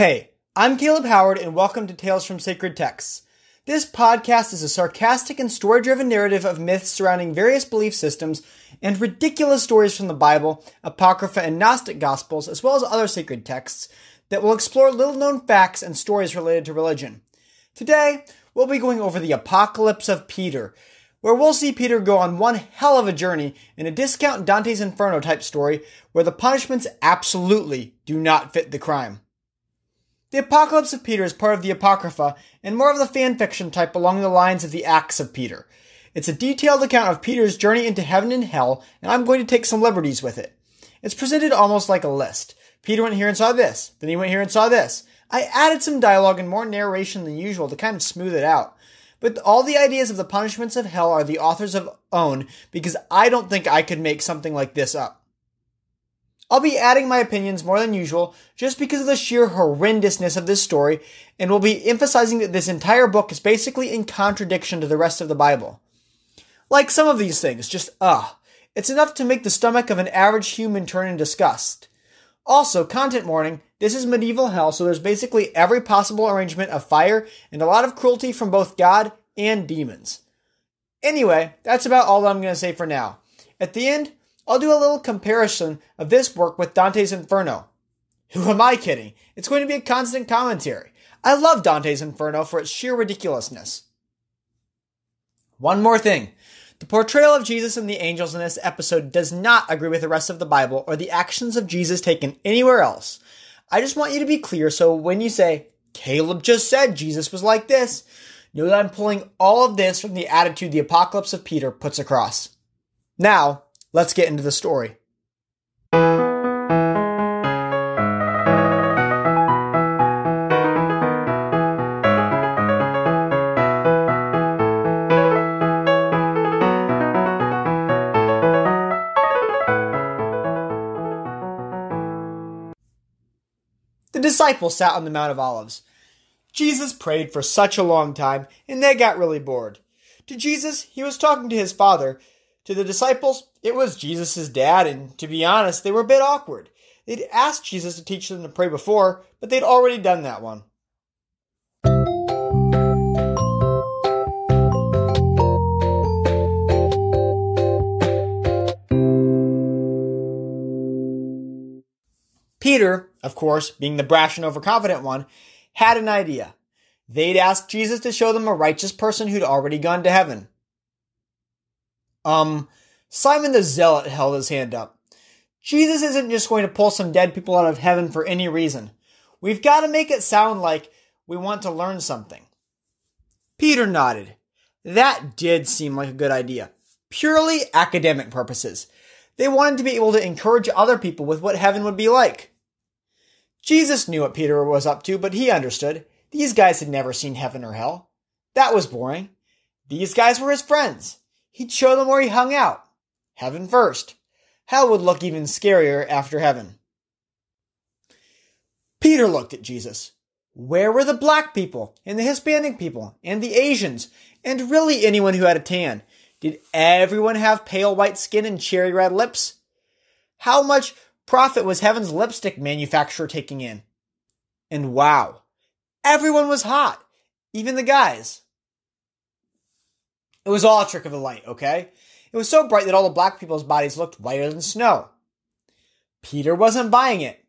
Hey, I'm Caleb Howard, and welcome to Tales from Sacred Texts. This podcast is a sarcastic and story driven narrative of myths surrounding various belief systems and ridiculous stories from the Bible, Apocrypha, and Gnostic Gospels, as well as other sacred texts, that will explore little known facts and stories related to religion. Today, we'll be going over the Apocalypse of Peter, where we'll see Peter go on one hell of a journey in a discount Dante's Inferno type story where the punishments absolutely do not fit the crime. The Apocalypse of Peter is part of the Apocrypha and more of the fan fiction type along the lines of the Acts of Peter. It's a detailed account of Peter's journey into heaven and hell, and I'm going to take some liberties with it. It's presented almost like a list. Peter went here and saw this, then he went here and saw this. I added some dialogue and more narration than usual to kind of smooth it out. But all the ideas of the punishments of hell are the author's of own because I don't think I could make something like this up. I'll be adding my opinions more than usual just because of the sheer horrendousness of this story, and will be emphasizing that this entire book is basically in contradiction to the rest of the Bible. Like some of these things, just ugh. It's enough to make the stomach of an average human turn in disgust. Also, content warning, this is medieval hell, so there's basically every possible arrangement of fire and a lot of cruelty from both God and demons. Anyway, that's about all I'm going to say for now. At the end, I'll do a little comparison of this work with Dante's Inferno. Who am I kidding? It's going to be a constant commentary. I love Dante's Inferno for its sheer ridiculousness. One more thing. The portrayal of Jesus and the angels in this episode does not agree with the rest of the Bible or the actions of Jesus taken anywhere else. I just want you to be clear so when you say, Caleb just said Jesus was like this, know that I'm pulling all of this from the attitude the Apocalypse of Peter puts across. Now, Let's get into the story. The disciples sat on the Mount of Olives. Jesus prayed for such a long time, and they got really bored. To Jesus, he was talking to his Father, to the disciples, it was Jesus' dad, and to be honest, they were a bit awkward. They'd asked Jesus to teach them to pray before, but they'd already done that one. Peter, of course, being the brash and overconfident one, had an idea. They'd ask Jesus to show them a righteous person who'd already gone to heaven. Um, Simon the Zealot held his hand up. Jesus isn't just going to pull some dead people out of heaven for any reason. We've got to make it sound like we want to learn something. Peter nodded. That did seem like a good idea. Purely academic purposes. They wanted to be able to encourage other people with what heaven would be like. Jesus knew what Peter was up to, but he understood. These guys had never seen heaven or hell. That was boring. These guys were his friends. He'd show them where he hung out. Heaven first. Hell would look even scarier after heaven. Peter looked at Jesus. Where were the black people, and the Hispanic people, and the Asians, and really anyone who had a tan? Did everyone have pale white skin and cherry red lips? How much profit was Heaven's lipstick manufacturer taking in? And wow, everyone was hot, even the guys. It was all a trick of the light, okay? It was so bright that all the black people's bodies looked whiter than snow. Peter wasn't buying it.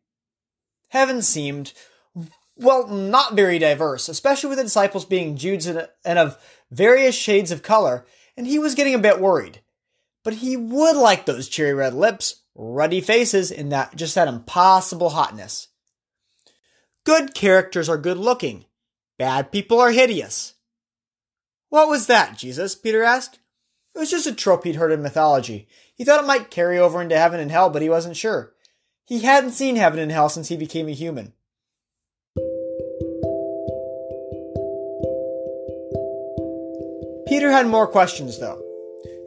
Heaven seemed, well, not very diverse, especially with the disciples being Jews and of various shades of color, and he was getting a bit worried. But he would like those cherry red lips, ruddy faces, and that just that impossible hotness. Good characters are good looking. Bad people are hideous. What was that, Jesus? Peter asked. It was just a trope he'd heard in mythology. He thought it might carry over into heaven and hell, but he wasn't sure. He hadn't seen heaven and hell since he became a human. Peter had more questions, though.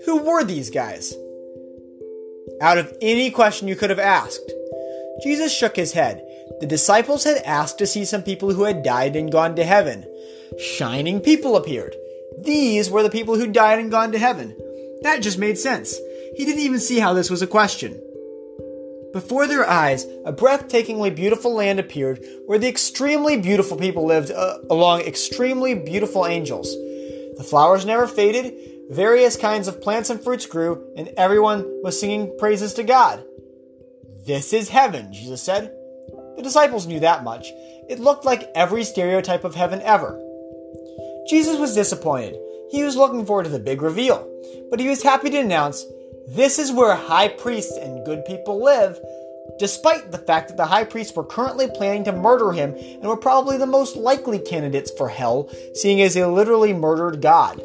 Who were these guys? Out of any question you could have asked. Jesus shook his head. The disciples had asked to see some people who had died and gone to heaven. Shining people appeared. These were the people who died and gone to heaven. That just made sense. He didn't even see how this was a question. Before their eyes, a breathtakingly beautiful land appeared where the extremely beautiful people lived uh, along extremely beautiful angels. The flowers never faded, various kinds of plants and fruits grew, and everyone was singing praises to God. This is heaven, Jesus said. The disciples knew that much. It looked like every stereotype of heaven ever. Jesus was disappointed. He was looking forward to the big reveal, but he was happy to announce this is where high priests and good people live, despite the fact that the high priests were currently planning to murder him and were probably the most likely candidates for hell, seeing as they literally murdered God.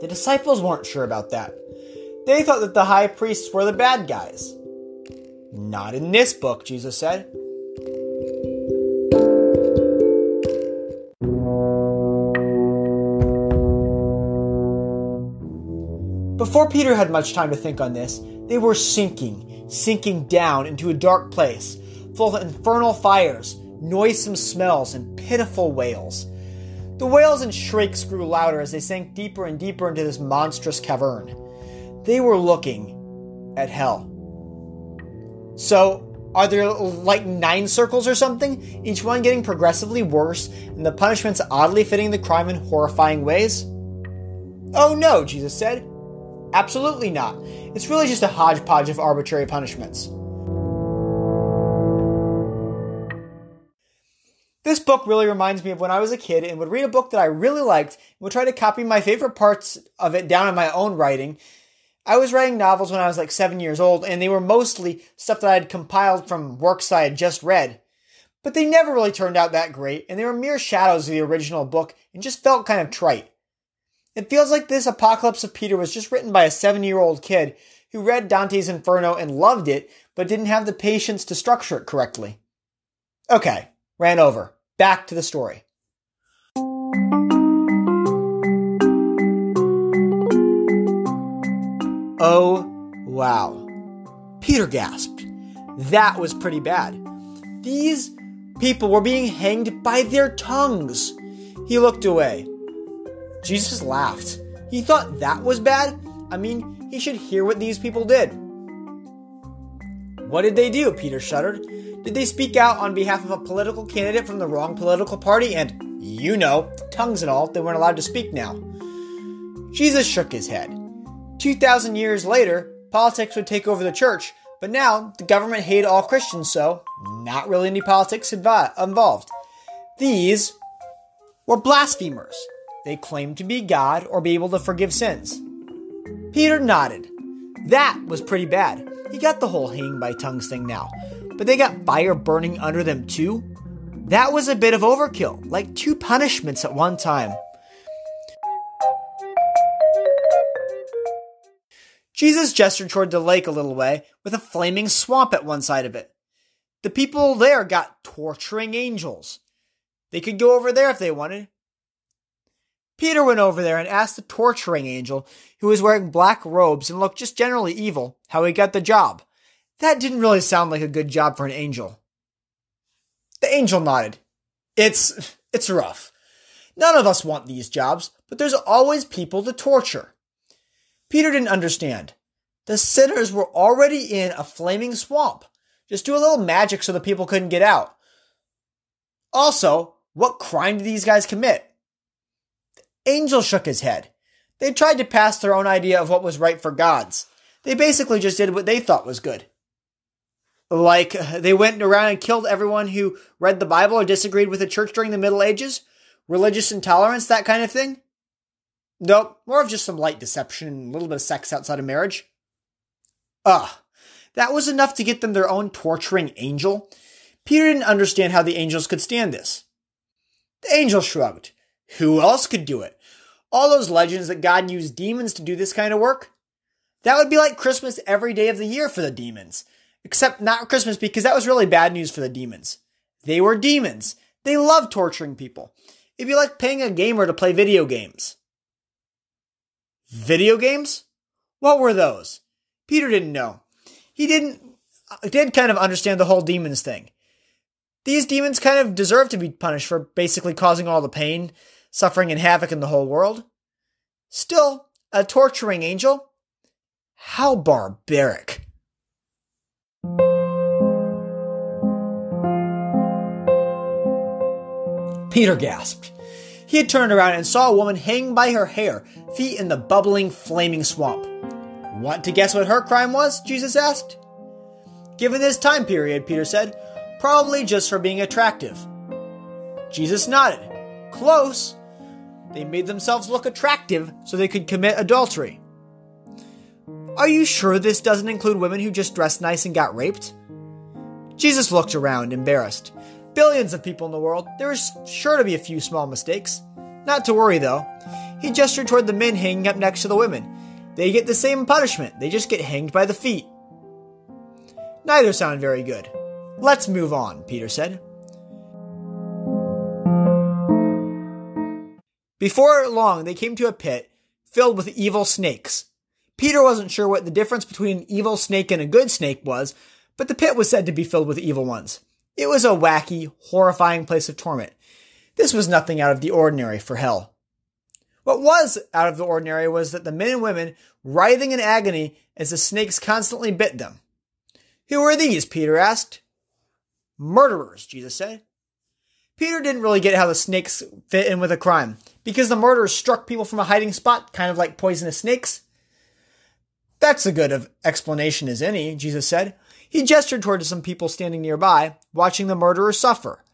The disciples weren't sure about that. They thought that the high priests were the bad guys. Not in this book, Jesus said. Before Peter had much time to think on this, they were sinking, sinking down into a dark place, full of infernal fires, noisome smells, and pitiful wails. The wails and shrieks grew louder as they sank deeper and deeper into this monstrous cavern. They were looking at hell. So, are there like nine circles or something, each one getting progressively worse, and the punishments oddly fitting the crime in horrifying ways? Oh no, Jesus said. Absolutely not. It's really just a hodgepodge of arbitrary punishments. This book really reminds me of when I was a kid and would read a book that I really liked and would try to copy my favorite parts of it down in my own writing. I was writing novels when I was like seven years old, and they were mostly stuff that I had compiled from works I had just read. But they never really turned out that great, and they were mere shadows of the original book and just felt kind of trite. It feels like this Apocalypse of Peter was just written by a seven year old kid who read Dante's Inferno and loved it, but didn't have the patience to structure it correctly. Okay, ran over. Back to the story. Oh, wow. Peter gasped. That was pretty bad. These people were being hanged by their tongues. He looked away. Jesus laughed. He thought that was bad? I mean, he should hear what these people did. What did they do? Peter shuddered. Did they speak out on behalf of a political candidate from the wrong political party? And, you know, tongues and all, they weren't allowed to speak now. Jesus shook his head. 2,000 years later, politics would take over the church, but now the government hated all Christians, so not really any politics involved. These were blasphemers. They claimed to be God or be able to forgive sins. Peter nodded. That was pretty bad. He got the whole hanging by tongues thing now. But they got fire burning under them too? That was a bit of overkill, like two punishments at one time. Jesus gestured toward the lake a little way, with a flaming swamp at one side of it. The people there got torturing angels. They could go over there if they wanted, Peter went over there and asked the torturing angel, who was wearing black robes and looked just generally evil, how he got the job. That didn't really sound like a good job for an angel. The angel nodded. It's, it's rough. None of us want these jobs, but there's always people to torture. Peter didn't understand. The sinners were already in a flaming swamp. Just do a little magic so the people couldn't get out. Also, what crime did these guys commit? Angel shook his head. They tried to pass their own idea of what was right for gods. They basically just did what they thought was good. Like, they went around and killed everyone who read the Bible or disagreed with the church during the Middle Ages? Religious intolerance, that kind of thing? Nope, more of just some light deception a little bit of sex outside of marriage. Ugh, that was enough to get them their own torturing angel. Peter didn't understand how the angels could stand this. The angel shrugged. Who else could do it? All those legends that God used demons to do this kind of work? That would be like Christmas every day of the year for the demons. Except not Christmas because that was really bad news for the demons. They were demons. They love torturing people. It'd be like paying a gamer to play video games. Video games? What were those? Peter didn't know. He didn't uh, did kind of understand the whole demons thing. These demons kind of deserve to be punished for basically causing all the pain suffering and havoc in the whole world. Still, a torturing angel? How barbaric. Peter gasped. He had turned around and saw a woman hanging by her hair, feet in the bubbling, flaming swamp. Want to guess what her crime was? Jesus asked. Given this time period, Peter said, probably just for being attractive. Jesus nodded. Close, they made themselves look attractive so they could commit adultery. Are you sure this doesn't include women who just dressed nice and got raped? Jesus looked around, embarrassed. Billions of people in the world, there is sure to be a few small mistakes. Not to worry, though. He gestured toward the men hanging up next to the women. They get the same punishment, they just get hanged by the feet. Neither sound very good. Let's move on, Peter said. Before long, they came to a pit filled with evil snakes. Peter wasn't sure what the difference between an evil snake and a good snake was, but the pit was said to be filled with evil ones. It was a wacky, horrifying place of torment. This was nothing out of the ordinary for hell. What was out of the ordinary was that the men and women writhing in agony as the snakes constantly bit them. Who are these? Peter asked. Murderers, Jesus said. Peter didn't really get how the snakes fit in with a crime, because the murderers struck people from a hiding spot, kind of like poisonous snakes. That's as good of explanation as any, Jesus said. He gestured toward some people standing nearby, watching the murderers suffer.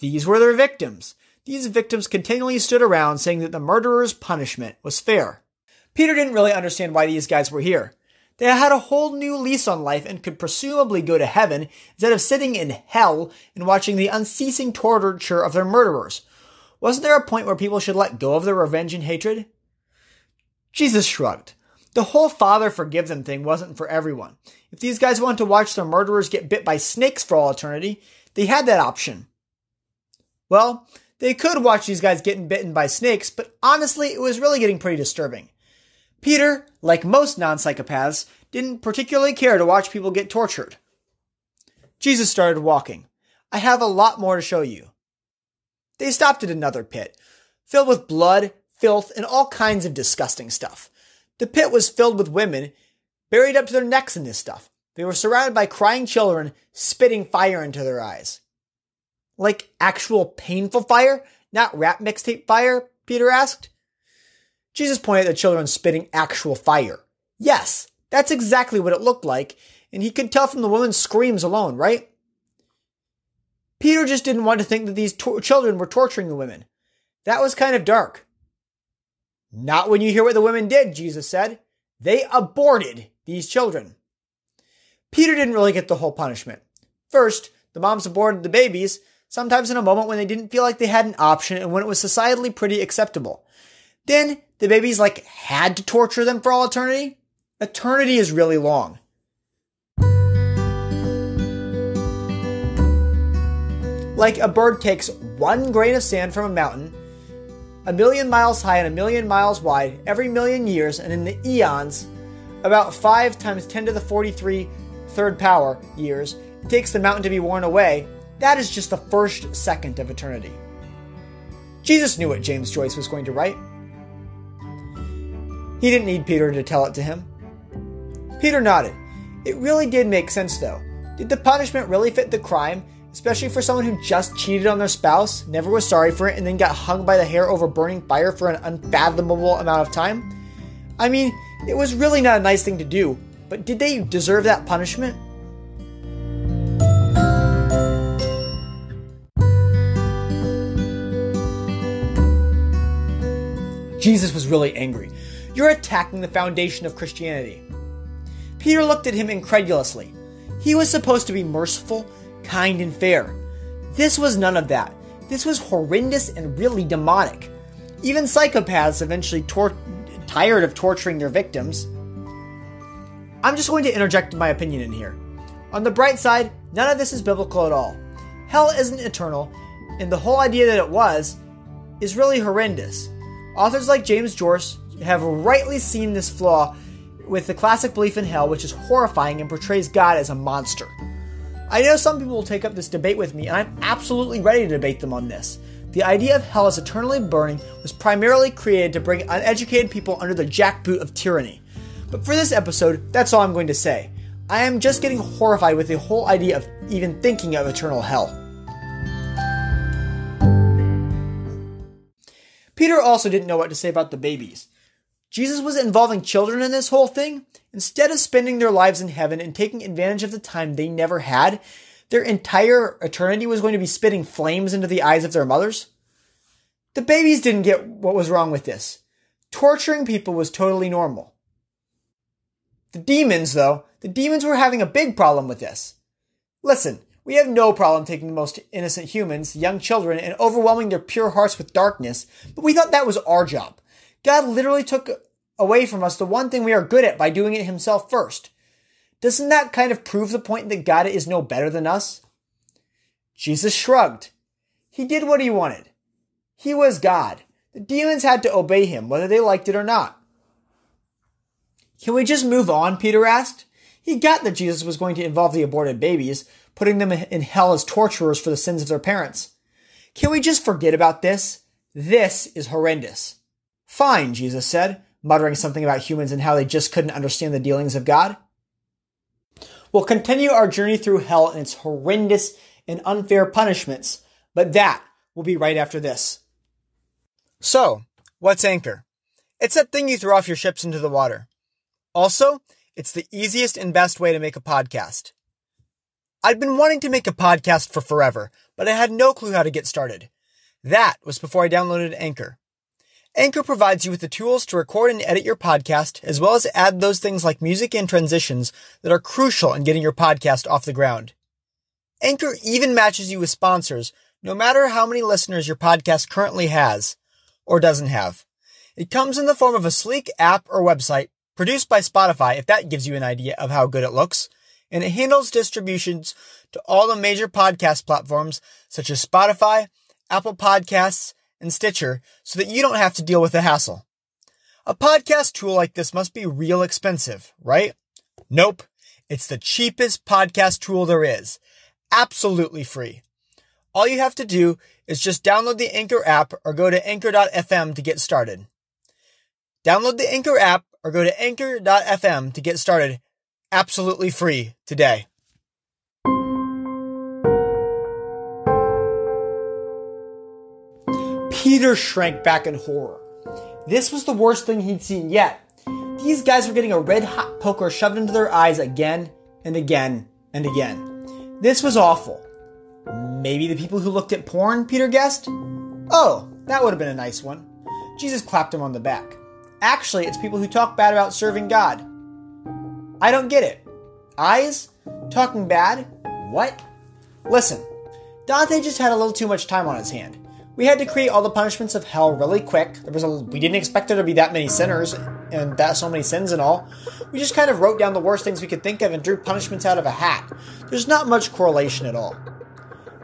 These were their victims. These victims continually stood around saying that the murderer's punishment was fair. Peter didn't really understand why these guys were here. They had a whole new lease on life and could presumably go to heaven instead of sitting in hell and watching the unceasing torture of their murderers. Wasn't there a point where people should let go of their revenge and hatred? Jesus shrugged. The whole father forgive them thing wasn't for everyone. If these guys wanted to watch their murderers get bit by snakes for all eternity, they had that option. Well, they could watch these guys getting bitten by snakes, but honestly, it was really getting pretty disturbing. Peter, like most non psychopaths, didn't particularly care to watch people get tortured. Jesus started walking. I have a lot more to show you. They stopped at another pit, filled with blood, filth, and all kinds of disgusting stuff. The pit was filled with women, buried up to their necks in this stuff. They were surrounded by crying children, spitting fire into their eyes. Like actual painful fire, not rap mixtape fire? Peter asked. Jesus pointed at the children spitting actual fire. Yes, that's exactly what it looked like, and he could tell from the woman's screams alone, right? Peter just didn't want to think that these to- children were torturing the women. That was kind of dark. Not when you hear what the women did, Jesus said. They aborted these children. Peter didn't really get the whole punishment. First, the moms aborted the babies, sometimes in a moment when they didn't feel like they had an option and when it was societally pretty acceptable. Then the babies like had to torture them for all eternity. Eternity is really long. Like a bird takes one grain of sand from a mountain, a million miles high and a million miles wide, every million years, and in the eons, about 5 times 10 to the 43 third power years, it takes the mountain to be worn away, that is just the first second of eternity. Jesus knew what James Joyce was going to write. He didn't need Peter to tell it to him. Peter nodded. It really did make sense, though. Did the punishment really fit the crime, especially for someone who just cheated on their spouse, never was sorry for it, and then got hung by the hair over burning fire for an unfathomable amount of time? I mean, it was really not a nice thing to do, but did they deserve that punishment? Jesus was really angry. You're attacking the foundation of Christianity. Peter looked at him incredulously. He was supposed to be merciful, kind, and fair. This was none of that. This was horrendous and really demonic. Even psychopaths eventually tor- tired of torturing their victims. I'm just going to interject my opinion in here. On the bright side, none of this is biblical at all. Hell isn't eternal, and the whole idea that it was is really horrendous. Authors like James Joyce have rightly seen this flaw with the classic belief in hell, which is horrifying and portrays God as a monster. I know some people will take up this debate with me, and I'm absolutely ready to debate them on this. The idea of hell as eternally burning was primarily created to bring uneducated people under the jackboot of tyranny. But for this episode, that's all I'm going to say. I am just getting horrified with the whole idea of even thinking of eternal hell. Peter also didn't know what to say about the babies. Jesus was involving children in this whole thing. Instead of spending their lives in heaven and taking advantage of the time they never had, their entire eternity was going to be spitting flames into the eyes of their mothers. The babies didn't get what was wrong with this. Torturing people was totally normal. The demons, though, the demons were having a big problem with this. Listen, we have no problem taking the most innocent humans, young children, and overwhelming their pure hearts with darkness, but we thought that was our job. God literally took away from us the one thing we are good at by doing it himself first. Doesn't that kind of prove the point that God is no better than us? Jesus shrugged. He did what he wanted. He was God. The demons had to obey him, whether they liked it or not. Can we just move on? Peter asked. He got that Jesus was going to involve the aborted babies, putting them in hell as torturers for the sins of their parents. Can we just forget about this? This is horrendous. Fine, Jesus said, muttering something about humans and how they just couldn't understand the dealings of God. We'll continue our journey through hell and its horrendous and unfair punishments, but that will be right after this. So, what's anchor? It's that thing you throw off your ships into the water. Also, it's the easiest and best way to make a podcast. I'd been wanting to make a podcast for forever, but I had no clue how to get started. That was before I downloaded Anchor. Anchor provides you with the tools to record and edit your podcast, as well as add those things like music and transitions that are crucial in getting your podcast off the ground. Anchor even matches you with sponsors, no matter how many listeners your podcast currently has or doesn't have. It comes in the form of a sleek app or website produced by Spotify, if that gives you an idea of how good it looks, and it handles distributions to all the major podcast platforms such as Spotify, Apple Podcasts, and Stitcher so that you don't have to deal with the hassle. A podcast tool like this must be real expensive, right? Nope. It's the cheapest podcast tool there is. Absolutely free. All you have to do is just download the Anchor app or go to anchor.fm to get started. Download the Anchor app or go to anchor.fm to get started absolutely free today. Peter shrank back in horror. This was the worst thing he'd seen yet. These guys were getting a red hot poker shoved into their eyes again and again and again. This was awful. Maybe the people who looked at porn, Peter guessed? Oh, that would have been a nice one. Jesus clapped him on the back. Actually, it's people who talk bad about serving God. I don't get it. Eyes? Talking bad? What? Listen, Dante just had a little too much time on his hand. We had to create all the punishments of hell really quick. There was a, we didn't expect there to be that many sinners and that so many sins and all. We just kind of wrote down the worst things we could think of and drew punishments out of a hat. There's not much correlation at all.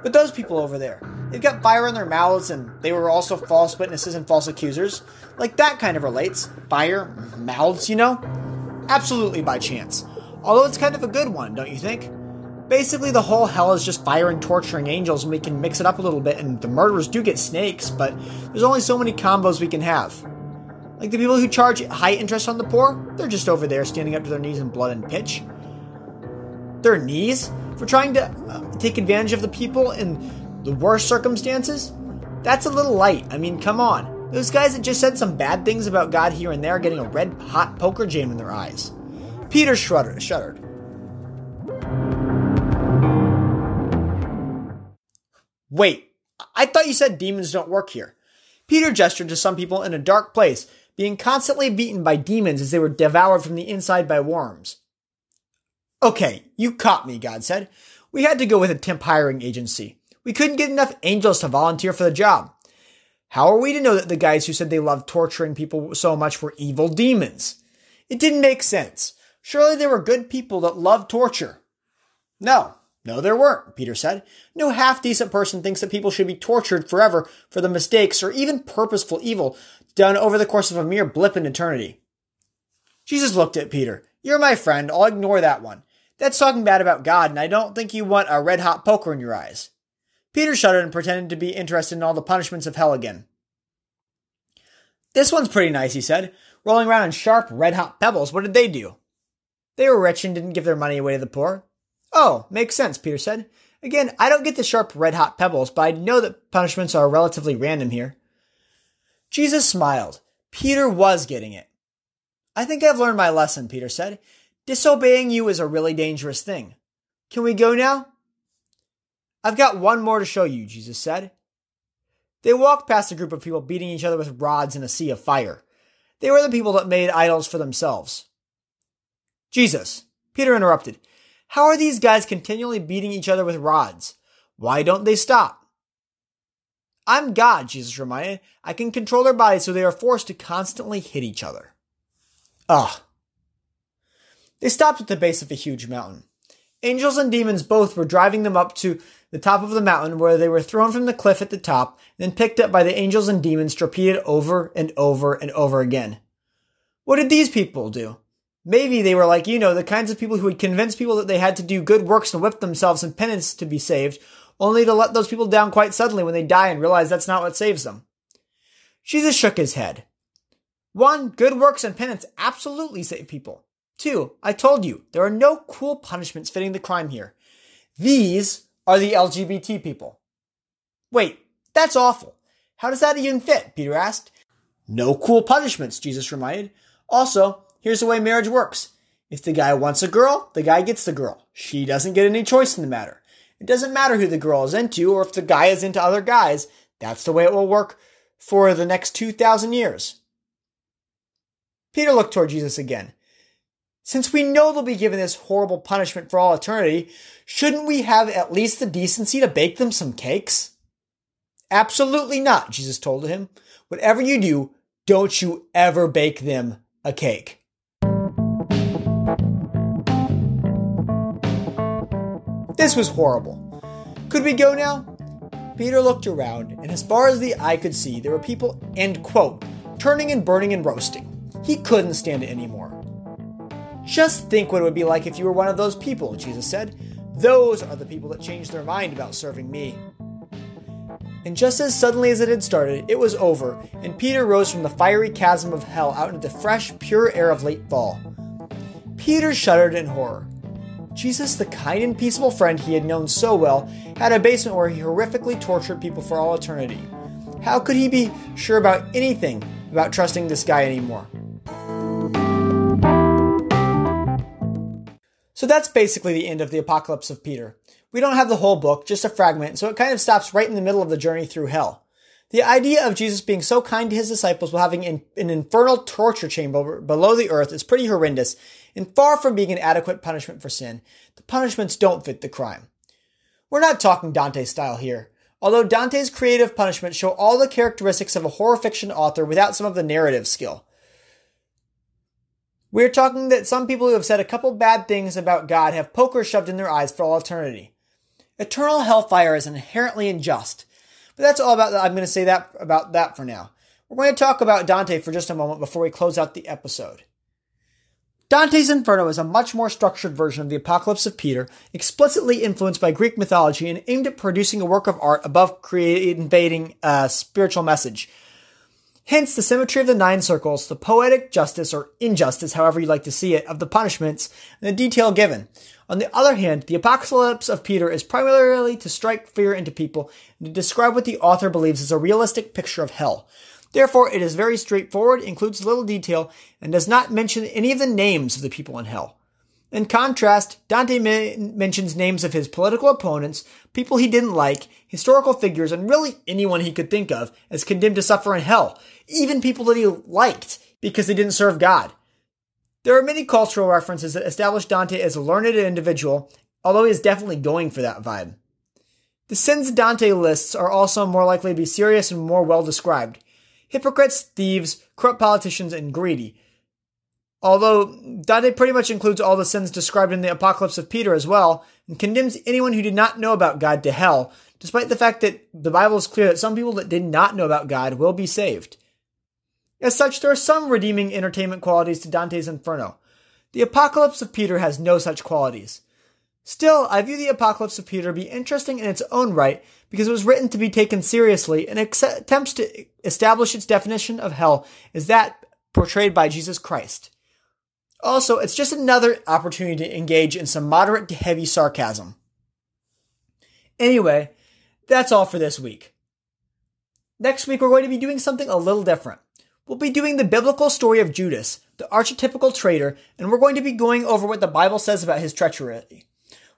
But those people over there, they've got fire in their mouths and they were also false witnesses and false accusers. Like that kind of relates. Fire, mouths, you know? Absolutely by chance. Although it's kind of a good one, don't you think? Basically, the whole hell is just fire and torturing angels, and we can mix it up a little bit, and the murderers do get snakes, but there's only so many combos we can have. Like the people who charge high interest on the poor, they're just over there standing up to their knees in blood and pitch. Their knees? For trying to uh, take advantage of the people in the worst circumstances? That's a little light. I mean, come on. Those guys that just said some bad things about God here and there are getting a red hot poker jam in their eyes. Peter shuddered. shuddered. Wait, I thought you said demons don't work here. Peter gestured to some people in a dark place, being constantly beaten by demons as they were devoured from the inside by worms. Okay, you caught me, God said. We had to go with a temp hiring agency. We couldn't get enough angels to volunteer for the job. How are we to know that the guys who said they loved torturing people so much were evil demons? It didn't make sense. Surely there were good people that loved torture. No, no, there weren't, Peter said. No half decent person thinks that people should be tortured forever for the mistakes or even purposeful evil done over the course of a mere blip in eternity. Jesus looked at Peter. You're my friend. I'll ignore that one. That's talking bad about God, and I don't think you want a red hot poker in your eyes. Peter shuddered and pretended to be interested in all the punishments of hell again. This one's pretty nice, he said. Rolling around in sharp, red hot pebbles. What did they do? They were rich and didn't give their money away to the poor. Oh, makes sense, Peter said. Again, I don't get the sharp red hot pebbles, but I know that punishments are relatively random here. Jesus smiled. Peter was getting it. I think I've learned my lesson, Peter said. Disobeying you is a really dangerous thing. Can we go now? I've got one more to show you, Jesus said. They walked past a group of people beating each other with rods in a sea of fire. They were the people that made idols for themselves. Jesus, Peter interrupted. How are these guys continually beating each other with rods? Why don't they stop? I'm God, Jesus reminded. I can control their bodies so they are forced to constantly hit each other. Ugh. They stopped at the base of a huge mountain. Angels and demons both were driving them up to the top of the mountain where they were thrown from the cliff at the top, then picked up by the angels and demons to repeat it over and over and over again. What did these people do? Maybe they were like, you know, the kinds of people who would convince people that they had to do good works and whip themselves in penance to be saved, only to let those people down quite suddenly when they die and realize that's not what saves them. Jesus shook his head. One, good works and penance absolutely save people. Two, I told you, there are no cool punishments fitting the crime here. These are the LGBT people. Wait, that's awful. How does that even fit? Peter asked. No cool punishments, Jesus reminded. Also, Here's the way marriage works. If the guy wants a girl, the guy gets the girl. She doesn't get any choice in the matter. It doesn't matter who the girl is into or if the guy is into other guys. That's the way it will work for the next 2,000 years. Peter looked toward Jesus again. Since we know they'll be given this horrible punishment for all eternity, shouldn't we have at least the decency to bake them some cakes? Absolutely not, Jesus told him. Whatever you do, don't you ever bake them a cake. This was horrible. Could we go now? Peter looked around, and as far as the eye could see, there were people, end quote, turning and burning and roasting. He couldn't stand it anymore. Just think what it would be like if you were one of those people, Jesus said. Those are the people that changed their mind about serving me. And just as suddenly as it had started, it was over, and Peter rose from the fiery chasm of hell out into the fresh, pure air of late fall. Peter shuddered in horror. Jesus, the kind and peaceable friend he had known so well, had a basement where he horrifically tortured people for all eternity. How could he be sure about anything about trusting this guy anymore? So that's basically the end of the Apocalypse of Peter. We don't have the whole book, just a fragment, so it kind of stops right in the middle of the journey through hell. The idea of Jesus being so kind to his disciples while having an, an infernal torture chamber below the earth is pretty horrendous, and far from being an adequate punishment for sin, the punishments don't fit the crime. We're not talking Dante style here, although Dante's creative punishments show all the characteristics of a horror fiction author without some of the narrative skill. We're talking that some people who have said a couple bad things about God have poker shoved in their eyes for all eternity. Eternal hellfire is inherently unjust, but that's all about that. I'm going to say that about that for now. We're going to talk about Dante for just a moment before we close out the episode. Dante's Inferno is a much more structured version of the Apocalypse of Peter, explicitly influenced by Greek mythology and aimed at producing a work of art above conveying a uh, spiritual message. Hence, the symmetry of the nine circles, the poetic justice or injustice, however you like to see it, of the punishments, and the detail given. On the other hand, the Apocalypse of Peter is primarily to strike fear into people and to describe what the author believes is a realistic picture of hell. Therefore, it is very straightforward, includes little detail, and does not mention any of the names of the people in hell. In contrast, Dante mentions names of his political opponents, people he didn't like, historical figures, and really anyone he could think of as condemned to suffer in hell, even people that he liked because they didn't serve God. There are many cultural references that establish Dante as a learned individual, although he is definitely going for that vibe. The sins Dante lists are also more likely to be serious and more well described hypocrites, thieves, corrupt politicians, and greedy. Although Dante pretty much includes all the sins described in the Apocalypse of Peter as well, and condemns anyone who did not know about God to hell, despite the fact that the Bible is clear that some people that did not know about God will be saved. As such, there are some redeeming entertainment qualities to Dante's Inferno. The Apocalypse of Peter has no such qualities. Still, I view the Apocalypse of Peter to be interesting in its own right because it was written to be taken seriously and attempts to establish its definition of hell as that portrayed by Jesus Christ. Also, it's just another opportunity to engage in some moderate to heavy sarcasm. Anyway, that's all for this week. Next week, we're going to be doing something a little different. We'll be doing the biblical story of Judas, the archetypical traitor, and we're going to be going over what the Bible says about his treachery.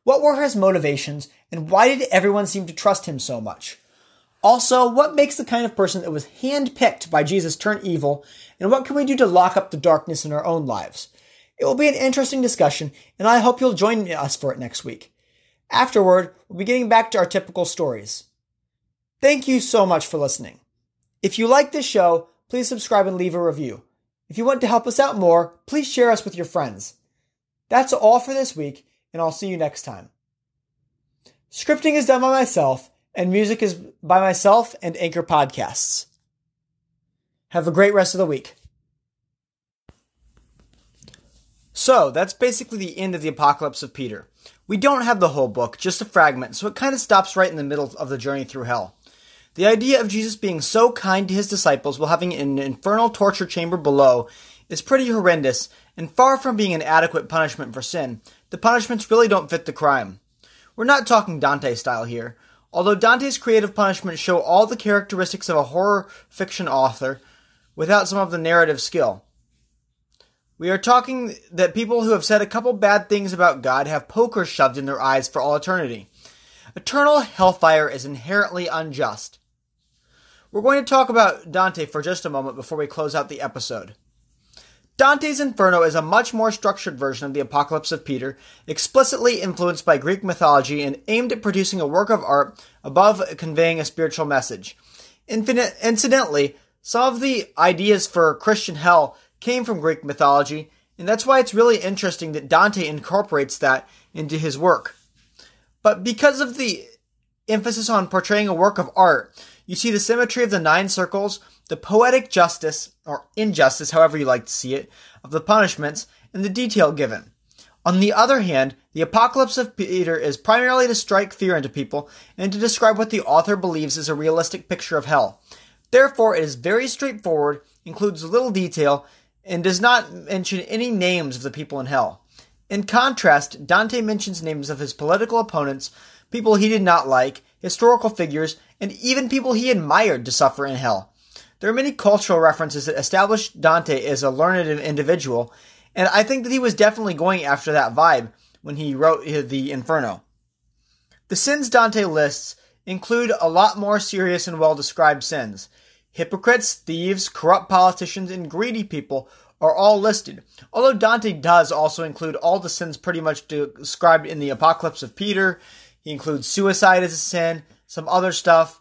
What were his motivations, and why did everyone seem to trust him so much? Also, what makes the kind of person that was handpicked by Jesus turn evil, and what can we do to lock up the darkness in our own lives? It will be an interesting discussion, and I hope you'll join us for it next week. Afterward, we'll be getting back to our typical stories. Thank you so much for listening. If you like this show, please subscribe and leave a review. If you want to help us out more, please share us with your friends. That's all for this week, and I'll see you next time. Scripting is done by myself, and music is by myself and Anchor Podcasts. Have a great rest of the week. So, that's basically the end of the Apocalypse of Peter. We don't have the whole book, just a fragment, so it kind of stops right in the middle of the journey through hell. The idea of Jesus being so kind to his disciples while having an infernal torture chamber below is pretty horrendous, and far from being an adequate punishment for sin, the punishments really don't fit the crime. We're not talking Dante style here. Although Dante's creative punishments show all the characteristics of a horror fiction author without some of the narrative skill. We are talking that people who have said a couple bad things about God have pokers shoved in their eyes for all eternity. Eternal hellfire is inherently unjust. We're going to talk about Dante for just a moment before we close out the episode. Dante's Inferno is a much more structured version of the Apocalypse of Peter, explicitly influenced by Greek mythology and aimed at producing a work of art above conveying a spiritual message. Infinite, incidentally, some of the ideas for Christian hell came from Greek mythology, and that's why it's really interesting that Dante incorporates that into his work. But because of the emphasis on portraying a work of art, you see the symmetry of the nine circles, the poetic justice, or injustice, however you like to see it, of the punishments, and the detail given. On the other hand, the Apocalypse of Peter is primarily to strike fear into people and to describe what the author believes is a realistic picture of hell. Therefore, it is very straightforward, includes little detail, and does not mention any names of the people in hell. In contrast, Dante mentions names of his political opponents, people he did not like, historical figures, and even people he admired to suffer in hell. There are many cultural references that establish Dante as a learned individual, and I think that he was definitely going after that vibe when he wrote the Inferno. The sins Dante lists include a lot more serious and well described sins. Hypocrites, thieves, corrupt politicians, and greedy people are all listed. Although Dante does also include all the sins pretty much described in the Apocalypse of Peter, he includes suicide as a sin, some other stuff.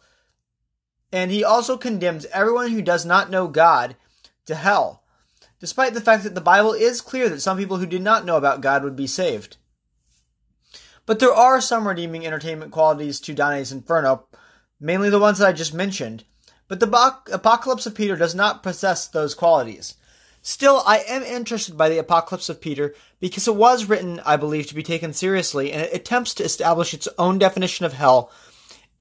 And he also condemns everyone who does not know God to hell, despite the fact that the Bible is clear that some people who did not know about God would be saved. But there are some redeeming entertainment qualities to Dante's Inferno, mainly the ones that I just mentioned. But the Apocalypse of Peter does not possess those qualities. Still, I am interested by the Apocalypse of Peter because it was written, I believe, to be taken seriously, and it attempts to establish its own definition of hell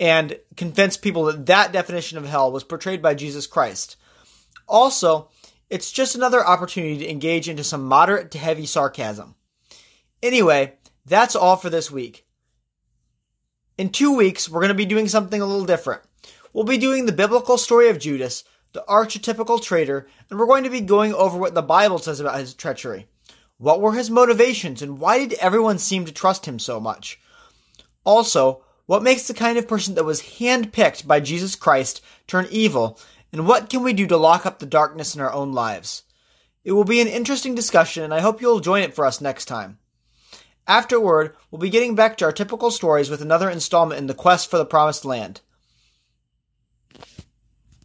and convince people that that definition of hell was portrayed by Jesus Christ. Also, it's just another opportunity to engage into some moderate to heavy sarcasm. Anyway, that's all for this week. In two weeks, we're going to be doing something a little different. We'll be doing the biblical story of Judas, the archetypical traitor, and we're going to be going over what the Bible says about his treachery. What were his motivations, and why did everyone seem to trust him so much? Also, what makes the kind of person that was handpicked by Jesus Christ turn evil, and what can we do to lock up the darkness in our own lives? It will be an interesting discussion, and I hope you'll join it for us next time. Afterward, we'll be getting back to our typical stories with another installment in the quest for the promised land.